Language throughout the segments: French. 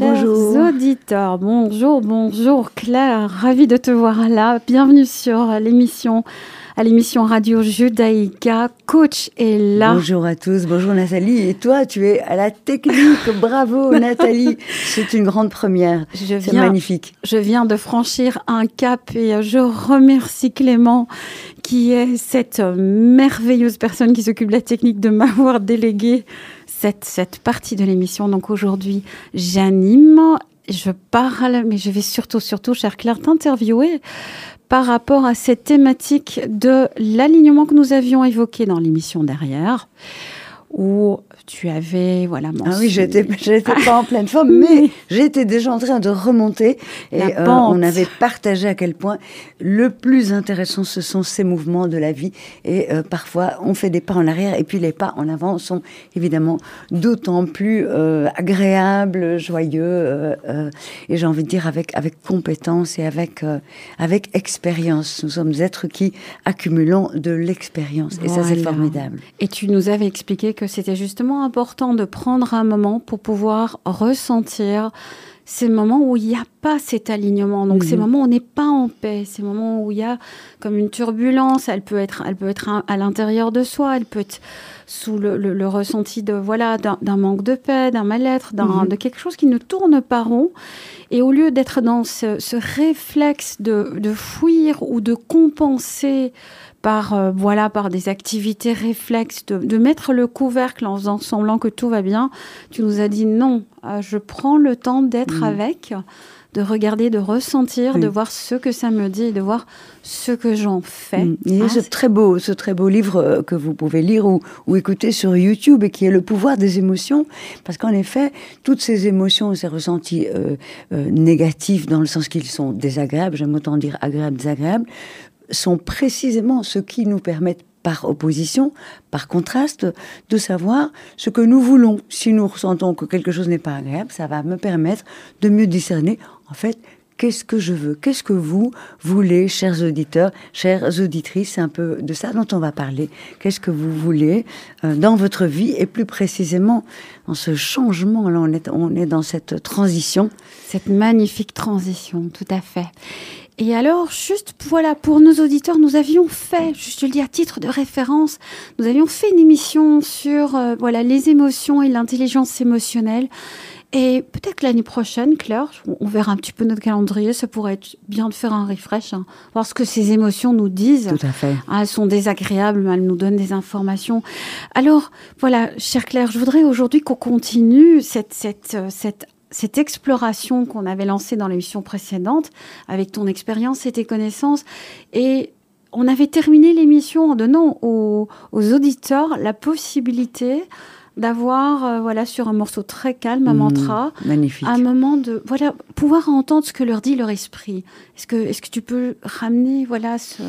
Bonjour, auditeurs, bonjour, bonjour Claire, ravie de te voir là. Bienvenue sur l'émission, à l'émission Radio Judaïka. Coach est là. Bonjour à tous, bonjour Nathalie. Et toi, tu es à la technique. Bravo Nathalie. C'est une grande première. C'est magnifique. je viens de franchir un cap et je remercie Clément qui est cette merveilleuse personne qui s'occupe de la technique de m'avoir délégué cette, partie de l'émission. Donc aujourd'hui, j'anime, je parle, mais je vais surtout, surtout, chère Claire, t'interviewer par rapport à cette thématique de l'alignement que nous avions évoqué dans l'émission derrière, où tu avais, voilà, Ah oui, j'étais, j'étais pas en pleine forme, mais j'étais déjà en train de remonter. Et euh, on avait partagé à quel point le plus intéressant, ce sont ces mouvements de la vie. Et euh, parfois, on fait des pas en arrière, et puis les pas en avant sont évidemment d'autant plus euh, agréables, joyeux, et j'ai envie de dire avec, avec compétence et avec, avec expérience. Nous sommes êtres qui accumulons de l'expérience. Et ça, c'est formidable. Et tu nous avais expliqué que c'était justement important de prendre un moment pour pouvoir ressentir ces moments où il n'y a pas cet alignement. Donc, ces Mhm. moments où on n'est pas en paix, ces moments où il y a comme une turbulence. Elle peut être, elle peut être à, à l'intérieur de soi, elle peut être sous le, le- le ressenti de voilà d'un manque de paix, d'un mal-être, Mhm. de quelque chose qui ne tourne pas rond. Et au lieu d'être dans ce, ce réflexe de, de fuir ou de compenser par euh, voilà par des activités réflexes de, de mettre le couvercle en faisant semblant que tout va bien tu nous as dit non euh, je prends le temps d'être Mhm. avec de regarder de ressentir Oui. de voir ce que ça me dit et de voir ce que j'en fais Mm. Il y a Ah, ce très beau, ce très beau livre euh, que vous pouvez lire ou, ou écouter sur YouTube et qui est le pouvoir des émotions, parce qu'en effet, toutes ces émotions, ces ressentis euh, négatifs dans le sens qu'ils sont désagréables, j'aime autant dire agréables, désagréables, sont précisément ce qui nous permettent par opposition, par contraste, de savoir ce que nous voulons. Si nous ressentons que quelque chose n'est pas agréable, ça va me permettre de mieux discerner, en fait, qu'est-ce que je veux Qu'est-ce que vous voulez, chers auditeurs, chères auditrices C'est un peu de ça dont on va parler. Qu'est-ce que vous voulez euh, dans votre vie et plus précisément dans ce changement Là, on est, on est dans cette transition. cette magnifique transition tout à fait et alors, juste voilà, pour nos auditeurs, nous avions fait, je te le dis à titre de référence, nous avions fait une émission sur euh, voilà les émotions et l'intelligence émotionnelle. Et peut-être que l'année prochaine, Claire, on- verra un petit peu notre calendrier, ça pourrait être bien de faire un refresh, hein, voir ce que ces émotions nous disent. Tout à fait. Ah, elles sont désagréables, mais elles nous donnent des informations. Alors, voilà, chère Claire, je voudrais aujourd'hui qu'on continue cette, cette, euh, cette, cette exploration qu'on avait lancée dans l'émission précédente, avec ton expérience et tes connaissances. Et on avait terminé l'émission en donnant aux, aux auditeurs la possibilité d'avoir, euh, voilà, sur un morceau très calme, un Mm, mantra, Magnifique. un moment de voilà pouvoir entendre ce que leur dit leur esprit. Est-ce que est-ce que tu peux ramener voilà ce,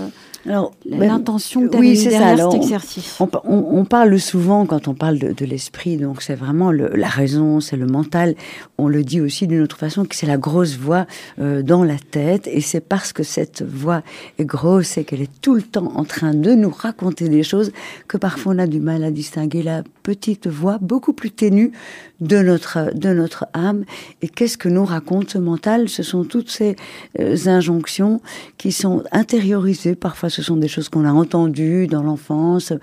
Ben, l'intention tu oui, ça. derrière Alors, cet on- exercice On, on- on parle souvent quand on parle de, de l'esprit, donc c'est vraiment le- la raison, c'est le mental. On le dit aussi d'une autre façon que c'est la grosse voix euh, dans la tête, et c'est parce que cette voix est grosse et qu'elle est tout le temps en train de nous raconter des choses que parfois on a du mal à distinguer la petite voix beaucoup plus ténue de notre de notre âme. Et qu'est-ce que nous raconte ce mental? Ce sont toutes ces euh, injonctions qui sont intériorisées. Parfois, ce sont des choses qu'on a entendues dans l'enfance.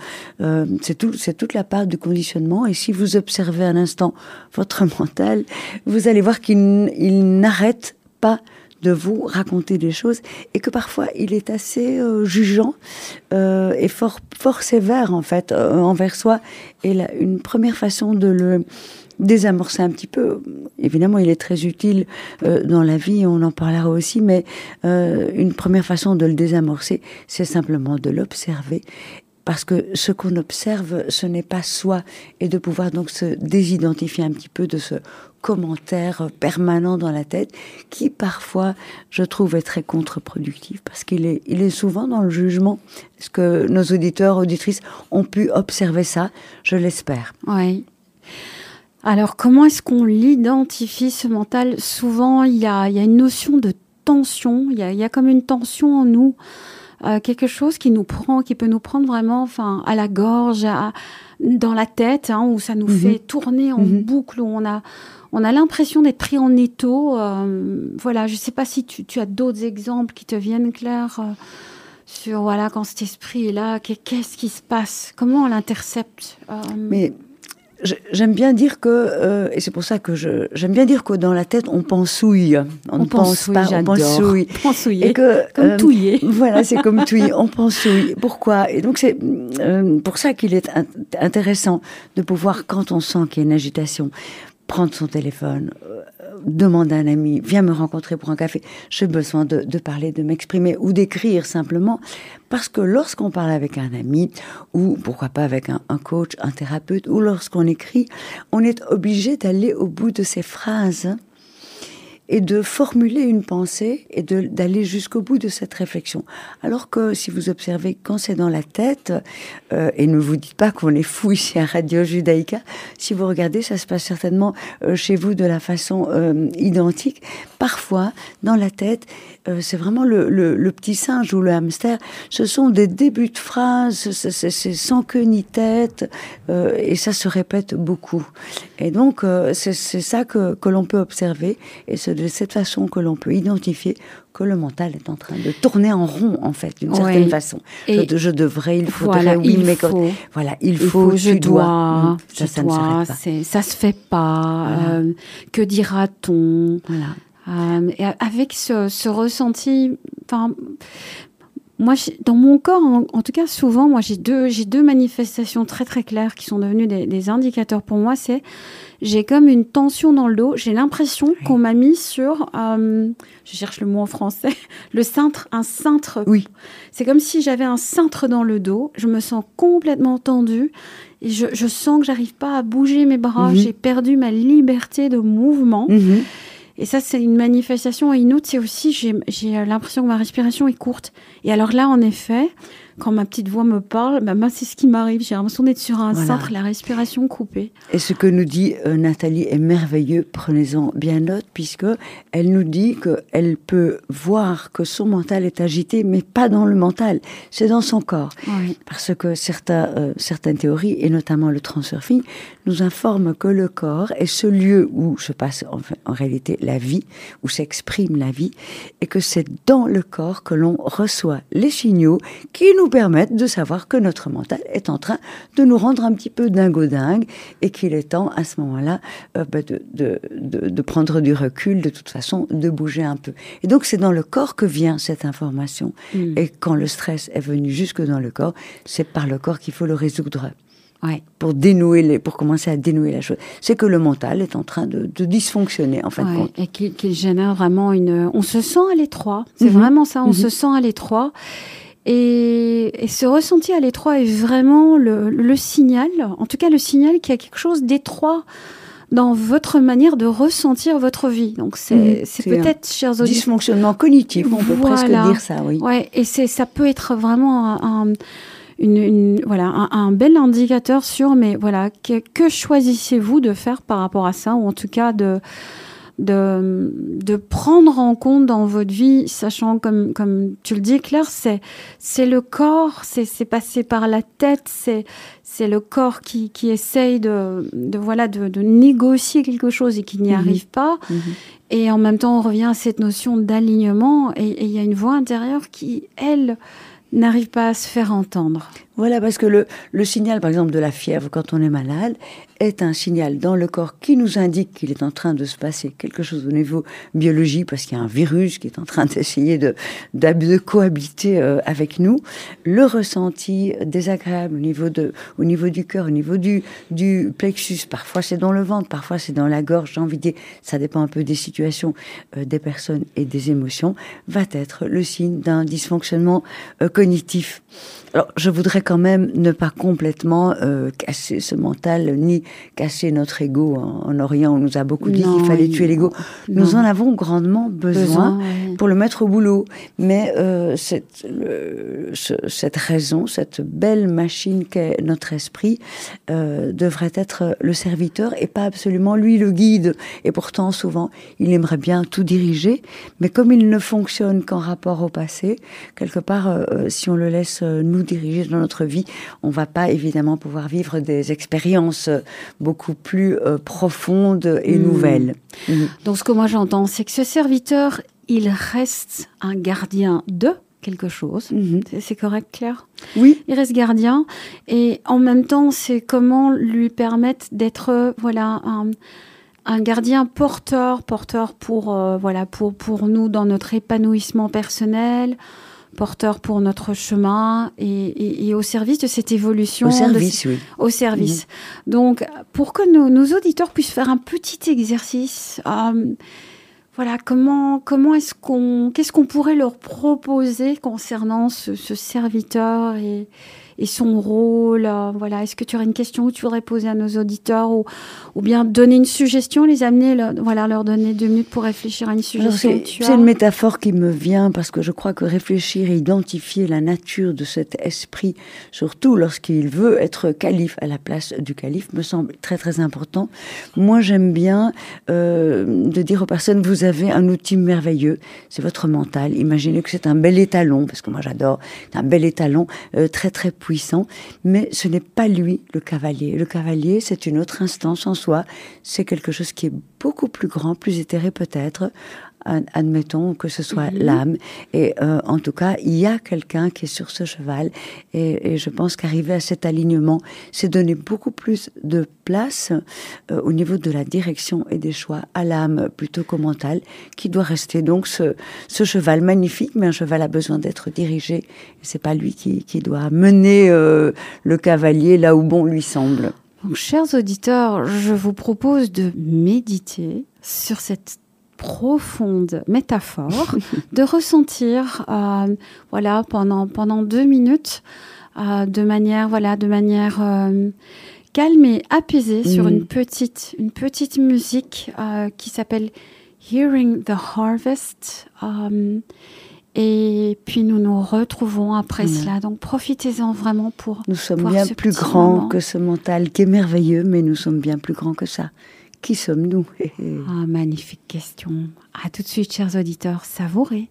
Euh, c'est tout, toute la part du conditionnement. Et si vous observez un instant votre mental, vous allez voir qu'il n'arrête pas de vous raconter des choses et que parfois il est assez euh, jugeant euh, et fort fort sévère en fait envers soi et la, une première façon de le désamorcer un petit peu. Évidemment, il est très utile euh, dans la vie, on en parlera aussi, mais euh, une première façon de le désamorcer, c'est simplement de l'observer. Parce que ce qu'on observe, ce n'est pas soi, et de pouvoir donc se désidentifier un petit peu de ce commentaire permanent dans la tête, qui parfois, je trouve, est très contre-productif, parce qu'il est, il est souvent dans le jugement. Est-ce que nos auditeurs, auditrices ont pu observer ça? Je l'espère. Oui. Alors, comment est-ce qu'on l'identifie, ce mental? Souvent, il y a, il y a une notion de tension, il y a, il y a comme une tension en nous euh, quelque chose qui nous prend, qui peut nous prendre vraiment, enfin, à la gorge, dans la tête, hein, où ça nous mhm. fait tourner en mhm. boucle, où on a, on a l'impression d'être pris en étau. Euh, voilà, je ne sais pas si tu, tu as d'autres exemples qui te viennent, Claire, euh, sur voilà quand cet esprit est là, qu'est-ce qui se passe, comment on l'intercepte? Mais J'aime bien dire que, euh, et c'est pour ça que j'aime bien dire que dans la tête, on pensouille. On, ne pense pas, on pensouille. Pensouiller, et que, comme euh, touiller. Voilà, c'est comme touiller, on pensouille. Pourquoi? Et donc c'est euh, pour ça qu'il est intéressant de pouvoir, quand on sent qu'il y a une agitation, prendre son téléphone, euh, demander à un ami, viens me rencontrer pour un café. J'ai besoin de, de, parler, de m'exprimer ou d'écrire simplement. Parce que lorsqu'on parle avec un ami, ou pourquoi pas avec un, un coach, un thérapeute, ou lorsqu'on écrit, on est obligé d'aller au bout de ces phrases et de formuler une pensée et d'aller jusqu'au bout de cette réflexion. Alors que si vous observez quand c'est dans la tête, euh, et ne vous dites pas qu'on est fou ici à Radio Judaïka, si vous regardez, ça se passe certainement euh, chez vous de la façon euh, identique. Parfois, dans la tête, euh, c'est vraiment le, le, le, petit singe ou le hamster. Ce sont des débuts de phrases, c'est sans queue ni tête, euh, et ça se répète beaucoup. Et donc, euh, c'est ça que, que l'on peut observer, et c'est de cette façon que l'on peut identifier que le mental est en train de tourner en rond, en fait, d'une certaine façon. Je, je, devrais, il faudrait, voilà, oui, il mais faut, voilà, il, faut, je tu dois. dois ça, ça, dois, ne pas. ça se fait pas. Voilà. Que dira-t-on? Voilà. Euh, et avec ce, ce ressenti, enfin, moi, dans mon corps, en, en tout cas, souvent, moi, j'ai deux, j'ai deux manifestations très très claires qui sont devenues des, des indicateurs pour moi. C'est j'ai comme une tension dans le dos. J'ai l'impression oui. qu'on m'a mis sur, euh, je cherche le mot en français, le cintre, un cintre. Oui. C'est comme si j'avais un cintre dans le dos. Je me sens complètement tendue et je, je sens que j'arrive pas à bouger mes bras. -hmm. J'ai perdu ma liberté de mouvement. Mm -hmm. Et ça, c'est une manifestation. Et une autre, c'est aussi, j'ai l'impression que ma respiration est courte. Et alors là, en effet, quand ma petite voix me parle, bah, moi, c'est ce qui m'arrive. J'ai l'impression d'être sur un voilà. cintre, la respiration coupée. Et ce que nous dit euh, Nathalie est merveilleux. Prenez-en bien note, puisque elle nous dit qu'elle peut voir que son mental est agité, mais pas dans le mental. C'est dans son corps. Oui. Parce que certains, euh, certaines théories, et notamment le transurfing, nous informent que le corps est ce lieu où se passe en, en réalité la vie, où s'exprime la vie, et que c'est dans le corps que l'on reçoit les signaux qui nous permettent de savoir que notre mental est en train de nous rendre un petit peu dingo-dingue et qu'il est temps à ce moment-là euh, bah, de, de, de, de, prendre du recul, de toute façon, de bouger un peu. Et donc c'est dans le corps que vient cette information. Mm. Et quand le stress est venu jusque dans le corps, c'est par le corps qu'il faut le résoudre. Ouais. Pour dénouer les, pour commencer à dénouer la chose, c'est que le mental est en train de, de dysfonctionner en fin ouais, de compte et qu'il qu génère vraiment une. On se sent à l'étroit, c'est mm -hmm. vraiment ça. On mm -hmm. se sent à l'étroit. Et, et, ce ressenti à l'étroit est vraiment le, le, signal, en tout cas le signal qu'il y a quelque chose d'étroit dans votre manière de ressentir votre vie. Donc c'est mmh, peut-être, chers auditeurs, dysfonctionnement cognitif, on peut voilà. presque dire ça, oui. Ouais, et c'est ça peut être vraiment un, un une, une, voilà, un, un, bel indicateur sur, mais voilà, que, que choisissez-vous de faire par rapport à ça, ou en tout cas de, de, de prendre en compte dans votre vie, sachant, comme, comme tu le dis, Claire, c'est, c'est le corps, c'est, c'est passé par la tête, c'est, c'est le corps qui, qui essaye de, de, voilà, de, de négocier quelque chose et qui n'y mmh. arrive pas. Mmh. Et en même temps, on revient à cette notion d'alignement, et il y a une voix intérieure qui, elle, n'arrive pas à se faire entendre. Voilà, parce que le, le, signal, par exemple, de la fièvre quand on est malade, est un signal dans le corps qui nous indique qu'il est en train de se passer quelque chose au niveau biologique, parce qu'il y a un virus qui est en train d'essayer de, de, de, cohabiter euh, avec nous. Le ressenti désagréable au niveau, de, au niveau du cœur, au niveau du, du plexus, parfois c'est dans le ventre, parfois c'est dans la gorge, j'ai envie de dire, ça dépend un peu des situations, euh, des personnes et des émotions, va être le signe d'un dysfonctionnement euh, cognitif. Alors, je voudrais quand même ne pas complètement euh, casser ce mental, ni casser notre ego. En, Orient, on nous a beaucoup dit qu'il fallait tuer l'ego. Nous en avons grandement besoin, pour le mettre au boulot. Mais euh, cette, cette raison, cette belle machine qu'est notre esprit, euh, devrait être le serviteur et pas absolument lui le guide. Et pourtant, souvent, il aimerait bien tout diriger, mais comme il ne fonctionne qu'en rapport au passé, quelque part, si on le laisse nous diriger dans notre vie, on va pas évidemment pouvoir vivre des expériences beaucoup plus profondes et mmh. nouvelles. Mmh. Donc, ce que moi j'entends, c'est que ce serviteur, il reste un gardien de quelque chose. Mhm. C'est correct, Claire? Oui. Il reste gardien. Et en même temps, c'est comment lui permettre d'être, voilà, un, gardien porteur, porteur pour, euh, voilà, pour, pour nous dans notre épanouissement personnel, porteur pour notre chemin et, au service de cette évolution. Au service, oui. Au service. Mhm. Donc, pour que nos, auditeurs puissent faire un petit exercice, euh, voilà, comment, comment est-ce qu'on, qu'est-ce qu'on pourrait leur proposer concernant ce, ce serviteur et, et son rôle euh, Voilà, est-ce que tu aurais une question que tu voudrais poser à nos auditeurs ou, ou bien donner une suggestion, les amener, voilà, leur donner deux minutes pour réfléchir à une suggestion C'est une métaphore qui me vient parce que je crois que réfléchir et identifier la nature de cet esprit, surtout lorsqu'il veut être calife à la place du calife, me semble très très important. Moi, j'aime bien euh, de dire aux personnes vous avez un outil merveilleux, c'est votre mental. Imaginez que c'est un bel étalon, parce que moi j'adore, un bel étalon euh, très très puissant, mais ce n'est pas lui le cavalier. Le cavalier, c'est une autre instance en soi, c'est quelque chose qui est beaucoup plus grand, plus éthéré peut-être, admettons que ce soit mhm. l'âme. Et euh, en tout cas, il y a quelqu'un qui est sur ce cheval. Et, je pense qu'arriver à cet alignement, c'est donner beaucoup plus de place euh, au niveau de la direction et des choix à l'âme plutôt qu'au mental, qui doit rester donc ce, cheval magnifique, mais un cheval a besoin d'être dirigé. C'est pas lui qui, doit mener euh, le cavalier là où bon lui semble. Donc, chers auditeurs, je vous propose de méditer sur cette profonde métaphore, de ressentir, euh, voilà, pendant pendant deux minutes, euh, de manière, voilà, de manière euh, calme et apaisée sur mm. une petite une petite musique qui s'appelle Hearing the Harvest. et puis nous nous retrouvons après mm. cela. Donc profitez-en vraiment pour. Nous sommes bien plus grands que ce mental qui est merveilleux, mais nous sommes bien plus grands que ça. Qui sommes-nous? Ah, magnifique question. À tout de suite, chers auditeurs, savourez.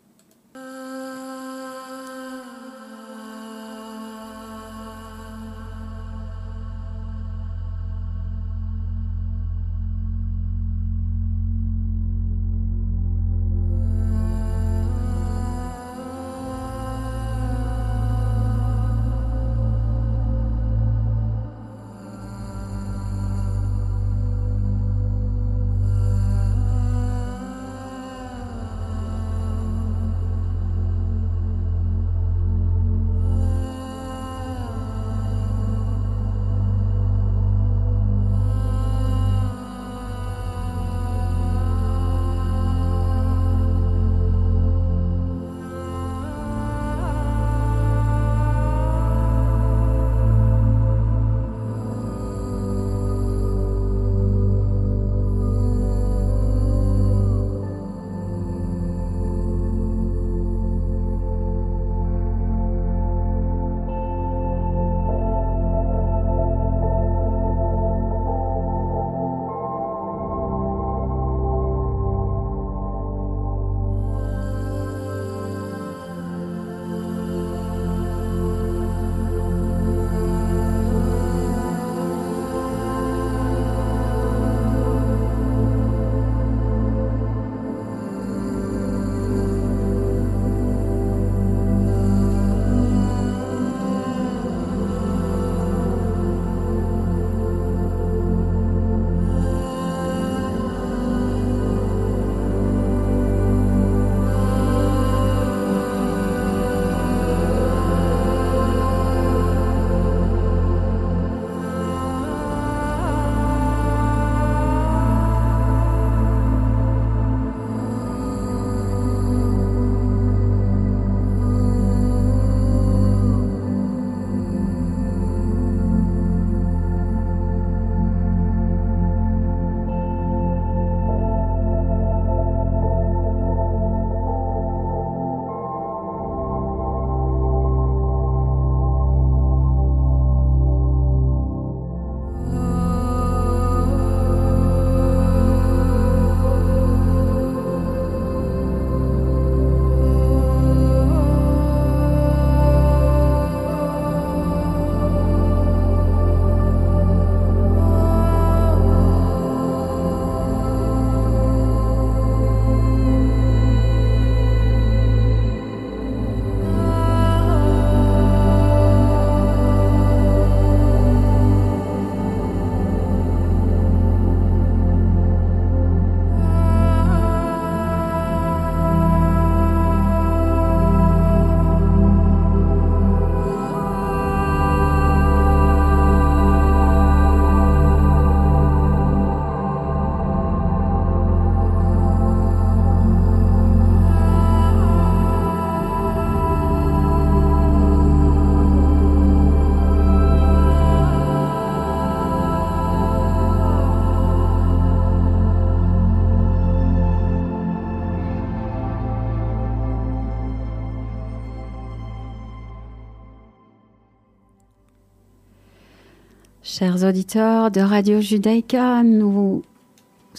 Chers auditeurs de Radio Judaïka, nous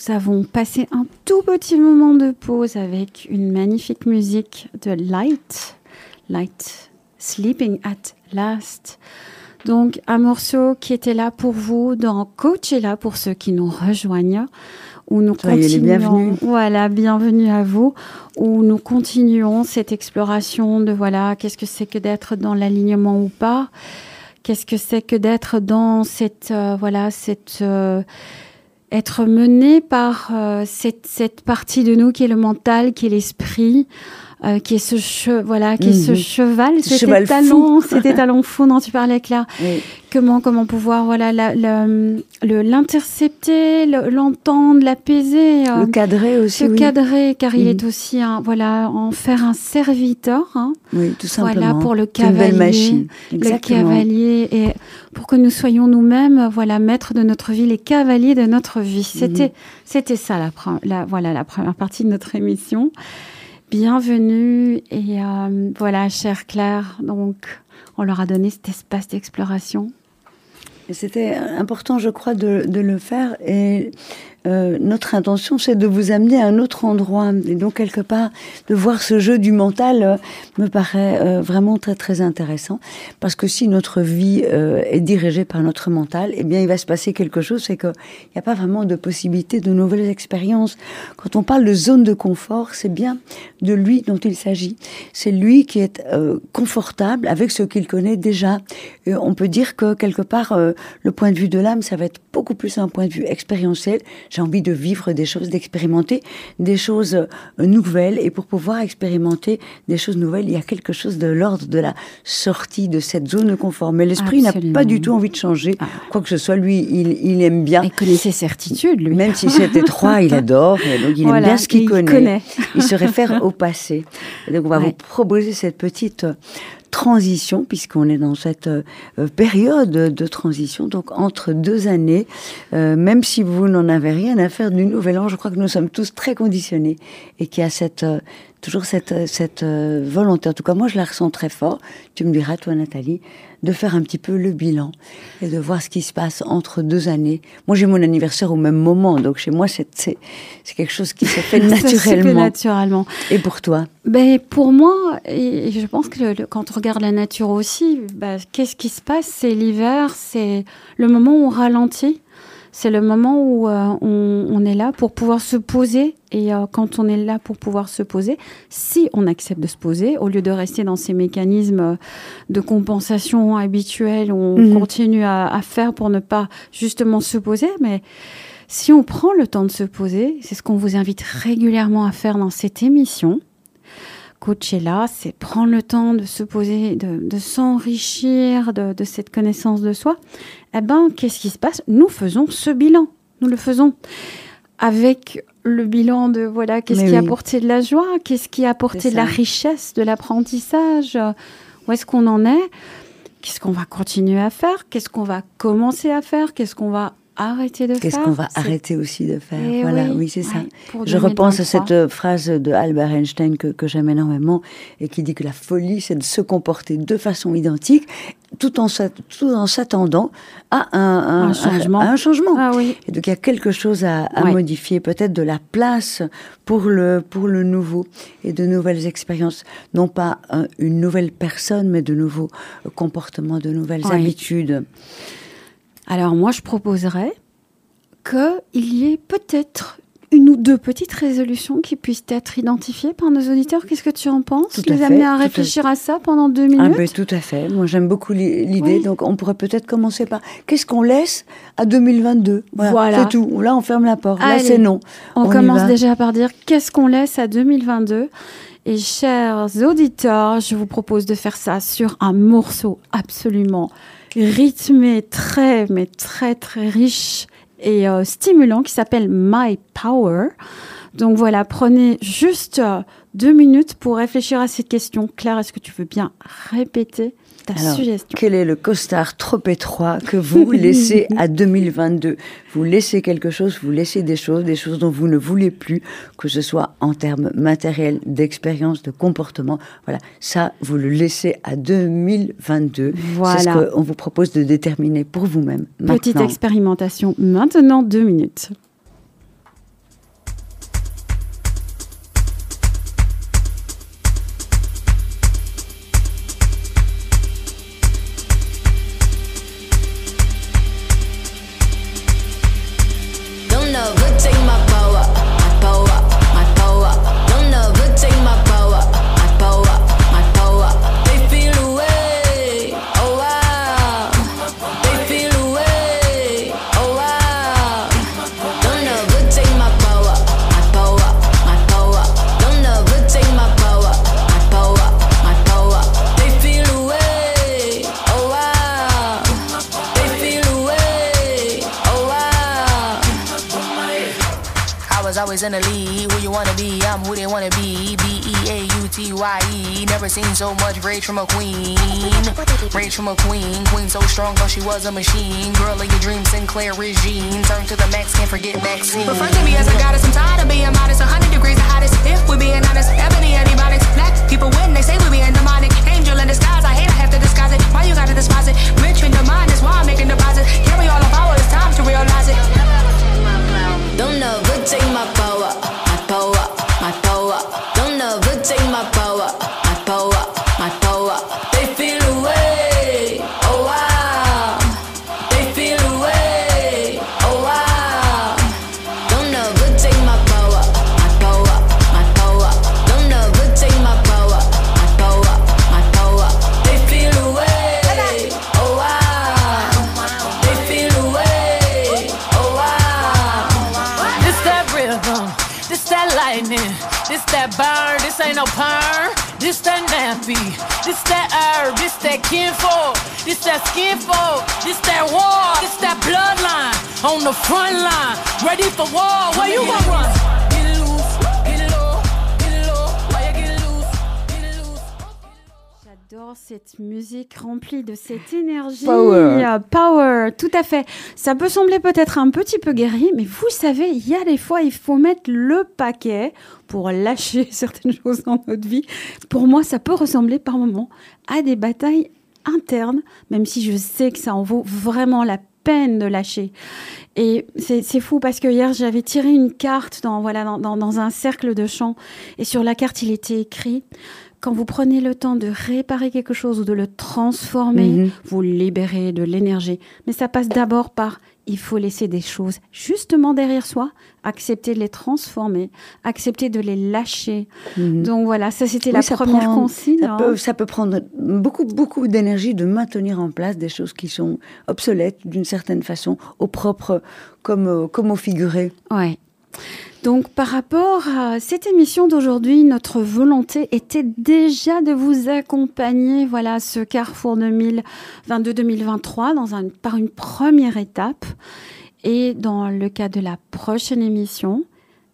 avons passé un tout petit moment de pause avec une magnifique musique de Light, Light Sleeping at Last. Donc un morceau qui était là pour vous dans Coachella pour ceux qui nous rejoignent où nous continuons. Voilà, bienvenue à vous. Où nous continuons cette exploration de voilà, qu'est-ce que c'est que d'être dans l'alignement ou pas Qu'est-ce que c'est que d'être dans cette euh, voilà cette euh, être mené par euh, cette, cette partie de nous qui est le mental, qui est l'esprit, euh, qui est ce voilà, qui est ce mhm. cheval, cet talon, cet talon fou dont tu parlais, Claire. Comment comment pouvoir voilà l'intercepter, l'entendre, l'apaiser, euh, le cadrer aussi. Le cadrer, car il est mhm. aussi un, voilà en faire un serviteur. Hein, oui, tout simplement. Voilà pour le cavalier, une machine. le cavalier et pour que nous soyons nous-mêmes voilà maîtres de notre vie, les cavaliers de notre vie. C'était mhm. c'était ça la, la voilà la première partie de notre émission. Bienvenue et euh, voilà, chère Claire, donc on leur a donné cet espace d'exploration. C'était important, je crois, de, de, le faire et euh, notre intention, c'est de vous amener à un autre endroit. Et donc, quelque part, de voir ce jeu du mental euh, me paraît euh, vraiment très, très intéressant. Parce que si notre vie est dirigée par notre mental, eh bien, il va se passer quelque chose, c'est qu'il n'y a pas vraiment de possibilité de nouvelles expériences. Quand on parle de zone de confort, c'est bien de lui dont il s'agit. C'est lui qui est confortable avec ce qu'il connaît déjà. On peut dire que, quelque part, le point de vue de l'âme, ça va être beaucoup plus un point de vue expérientiel j'ai envie de vivre des choses, d'expérimenter des choses euh, nouvelles. Et pour pouvoir expérimenter des choses nouvelles, il y a quelque chose de l'ordre de la sortie de cette zone de confort. Mais l'esprit n'a pas du tout envie de changer. Ah. Quoi que ce soit, lui, il, aime bien. Il connaît ses certitudes, lui. Même si c'est étroit, il adore. donc il aime bien ce qu'il connaît. Il se réfère au passé. donc on va vous proposer cette petite transition, puisqu'on est dans cette euh, période de transition, donc entre deux années, euh, même si vous n'en avez rien à faire du nouvel an, je crois que nous sommes tous très conditionnés et qu'il y a cette, euh, toujours cette, cette volonté, en tout cas moi je la ressens très fort, tu me diras toi Nathalie, de faire un petit peu le bilan et de voir ce qui se passe entre deux années. Moi, j'ai mon anniversaire au même moment, donc chez moi, c'est quelque chose qui se fait naturellement. naturellement. Et pour toi ben, Pour moi, et je pense que quand on regarde la nature aussi, ben, qu'est-ce qui se passe? C'est l'hiver, c'est le moment où on ralentit c'est le moment où euh, on, est là pour pouvoir se poser. Et euh, quand on est là pour pouvoir se poser, si on accepte de se poser, au lieu de rester dans ces mécanismes de compensation habituels, on mhm. continue à, faire pour ne pas justement se poser, mais si on prend le temps de se poser, c'est ce qu'on vous invite régulièrement à faire dans cette émission. Coachella, c'est prendre le temps de se poser, de, s'enrichir de, de, cette connaissance de soi. Eh ben, qu'est-ce qui se passe? Nous faisons ce bilan. Nous le faisons avec le bilan de voilà qu'est-ce qui a apporté de la joie, qu'est-ce qui a apporté de la richesse, de l'apprentissage, où est-ce qu'on en est, qu'est-ce qu'on va continuer à faire, qu'est-ce qu'on va commencer à faire, qu'est-ce qu'on va arrêter de faire. Qu'est-ce qu'on va arrêter aussi de faire eh Voilà, oui, c'est ça. Je repense à cette euh, phrase de Albert Einstein que, que j'aime énormément et qui dit que la folie, c'est de se comporter de façon identique tout en, tout en s'attendant à un, un, changement. un changement. Ah, oui. Et donc il y a quelque chose à, à modifier, peut-être de la place pour le, pour le nouveau et de nouvelles expériences. Non pas une nouvelle personne, mais de nouveaux comportements, de nouvelles habitudes. Alors moi, je proposerais qu'il y ait peut-être une ou deux petites résolutions qui puissent être identifiées par nos auditeurs. Qu'est-ce que tu en penses tout Les amener à réfléchir à, ça pendant deux minutes? Ah ben, Tout à fait. Moi, j'aime beaucoup l'idée. Donc, on pourrait peut-être commencer par qu'est-ce qu'on laisse à 2022 Voilà. C'est tout. Là, on ferme la porte. Là, c'est non. On, commence déjà par dire qu'est-ce qu'on laisse à 2022 et chers auditeurs, je vous propose de faire ça sur un morceau absolument rythmé, très, mais très, très riche et euh, stimulant qui s'appelle My Power. Donc voilà, prenez juste euh, deux minutes pour réfléchir à cette question. Claire, est-ce que tu veux bien répéter? Ta Alors, suggestion. Quel est le costard trop étroit que vous laissez à 2022 Vous laissez quelque chose, vous laissez des choses, des choses dont vous ne voulez plus, que ce soit en termes matériels, d'expérience, de comportement. Voilà, ça, vous le laissez à 2022. Voilà. C'est ce qu'on vous propose de déterminer pour vous-même. Petite expérimentation maintenant, deux minutes. Was always in the lead. Who you wanna be? I'm who they wanna be. B E A U T Y E. Never seen so much rage from a queen. Rage from a queen. Queen so strong, thought she was a machine. Girl of your dreams, Sinclair regime. Turn to the max, can't forget Maxine. Refer to me as a goddess. I'm tired of being modest. 100 degrees the hottest. If we're being honest, ebony antibiotics. Black people win. They say we being demonic. Angel in disguise. I hate. I have to disguise it. Why you gotta despise it? Rich in the mind is why I'm making deposit. Carry all the power. It's time to realize it. Don't ever take my power, my power, my power. Don't ever take my power, nappy, this that herb, this that kinfolk, this that skinfolk, this that war, this that bloodline. On the front line, ready for war. Where you gonna run? J'adore cette musique remplie de cette énergie. Power. Power, tout à fait. Ça peut sembler peut-être un petit peu guéri, mais vous savez, il y a des fois, il faut mettre le paquet pour lâcher certaines choses dans notre vie. Pour moi, ça peut ressembler par moments à des batailles internes, même si je sais que ça en vaut vraiment la peine de lâcher. Et c'est fou parce que hier, j'avais tiré une carte dans, voilà, dans, dans- dans un cercle de chant. Et sur la carte, il était écrit quand vous prenez le temps de réparer quelque chose ou de le transformer, Mhm. vous libérez de l'énergie. Mais ça passe d'abord par il faut laisser des choses justement derrière soi, accepter de les transformer, accepter de les lâcher. Mhm. Donc voilà, ça c'était Oui, la ça première prend- consigne. Ça hein. peut, ça peut prendre beaucoup, beaucoup d'énergie de maintenir en place des choses qui sont obsolètes d'une certaine façon, au propre comme, au- comme au figuré. Ouais. Donc, par rapport à cette émission d'aujourd'hui, notre volonté était déjà de vous accompagner, voilà, à ce carrefour 2022-2023 dans un, par une première étape. Et dans le cas de la prochaine émission,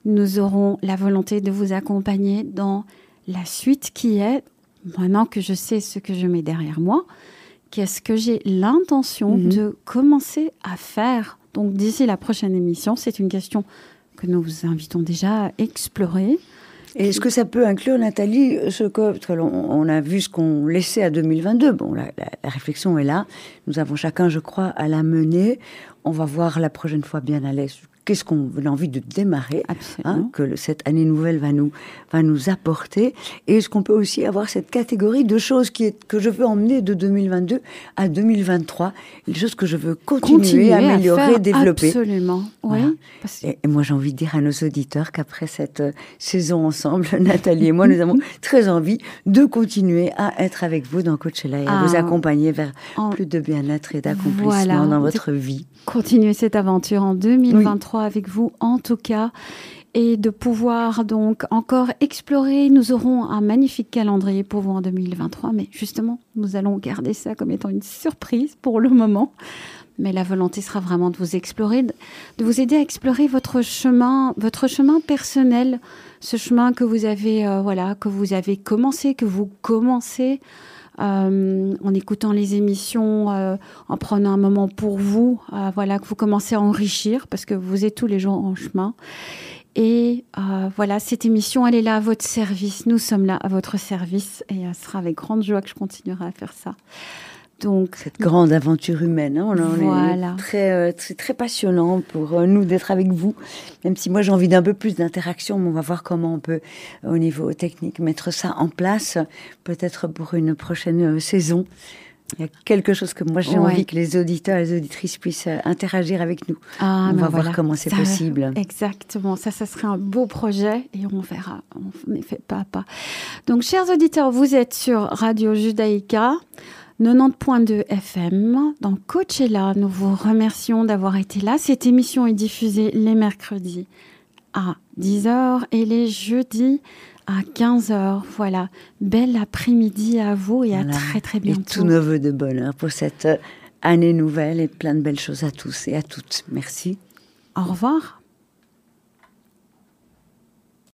nous aurons la volonté de vous accompagner dans la suite qui est, maintenant que je sais ce que je mets derrière moi, qu'est-ce que j'ai l'intention Mhm. de commencer à faire. Donc d'ici la prochaine émission, c'est une question que nous vous invitons déjà à explorer. Est-ce que ça peut inclure, Nathalie, ce que, on a vu ce qu'on laissait à 2022. Bon, la réflexion est là. Nous avons chacun, je crois, à la mener. On va voir la prochaine fois bien à l'aise. Qu'est-ce qu'on a envie de démarrer hein, que cette année nouvelle va nous, va nous apporter. Et est-ce qu'on peut aussi avoir cette catégorie de choses qui est, que je veux emmener de 2022 à 2023, des choses que je veux continuer, Continuer à améliorer, faire développer? Absolument. Oui. Voilà. Et, et moi, j'ai envie de dire à nos auditeurs qu'après cette euh, saison ensemble, Nathalie et moi, nous avons très envie de continuer à être avec vous dans Coachella et à Ah, vous accompagner vers en- plus de bien-être et d'accomplissement Voilà. dans votre vie. continuer cette aventure en 2023 avec vous, en tout cas, et de pouvoir donc encore explorer. Nous aurons un magnifique calendrier pour vous en 2023, mais justement, nous allons garder ça comme étant une surprise pour le moment. Mais la volonté sera vraiment de vous explorer, de vous aider à explorer votre chemin, votre chemin personnel, ce chemin que vous avez, euh, voilà, que vous avez commencé, que vous commencez euh, en écoutant les émissions, euh, en prenant un moment pour vous, euh, voilà, que vous commencez à enrichir parce que vous êtes tous les jours en chemin. Et voilà, cette émission, elle est là à votre service. Nous sommes là à votre service et ce sera avec grande joie que je continuerai à faire ça. Donc, Cette grande aventure humaine, hein, on Voilà. est très, euh, c'est très passionnant pour euh, nous d'être avec vous. Même si moi j'ai envie d'un peu plus d'interaction, mais on va voir comment on peut, euh, au niveau technique, mettre ça en place, peut-être pour une prochaine euh, saison. Il y a quelque chose que moi j'ai Ouais. envie que les auditeurs et les auditrices puissent euh, interagir avec nous. ah, on ben va voilà. voir comment c'est possible. Exactement, ça, ça serait un beau projet et on verra. On fait pas à pas. Donc, chers auditeurs, vous êtes sur Radio Judaïka. 90.2 FM. Dans Coachella, nous vous remercions d'avoir été là. Cette émission est diffusée les mercredis à 10h et les jeudis à 15h. Voilà. Bel après-midi à vous et à Voilà. très très Et bientôt. tous nos voeux de bonheur pour cette année nouvelle et plein de belles choses à tous et à toutes. Merci. Au revoir.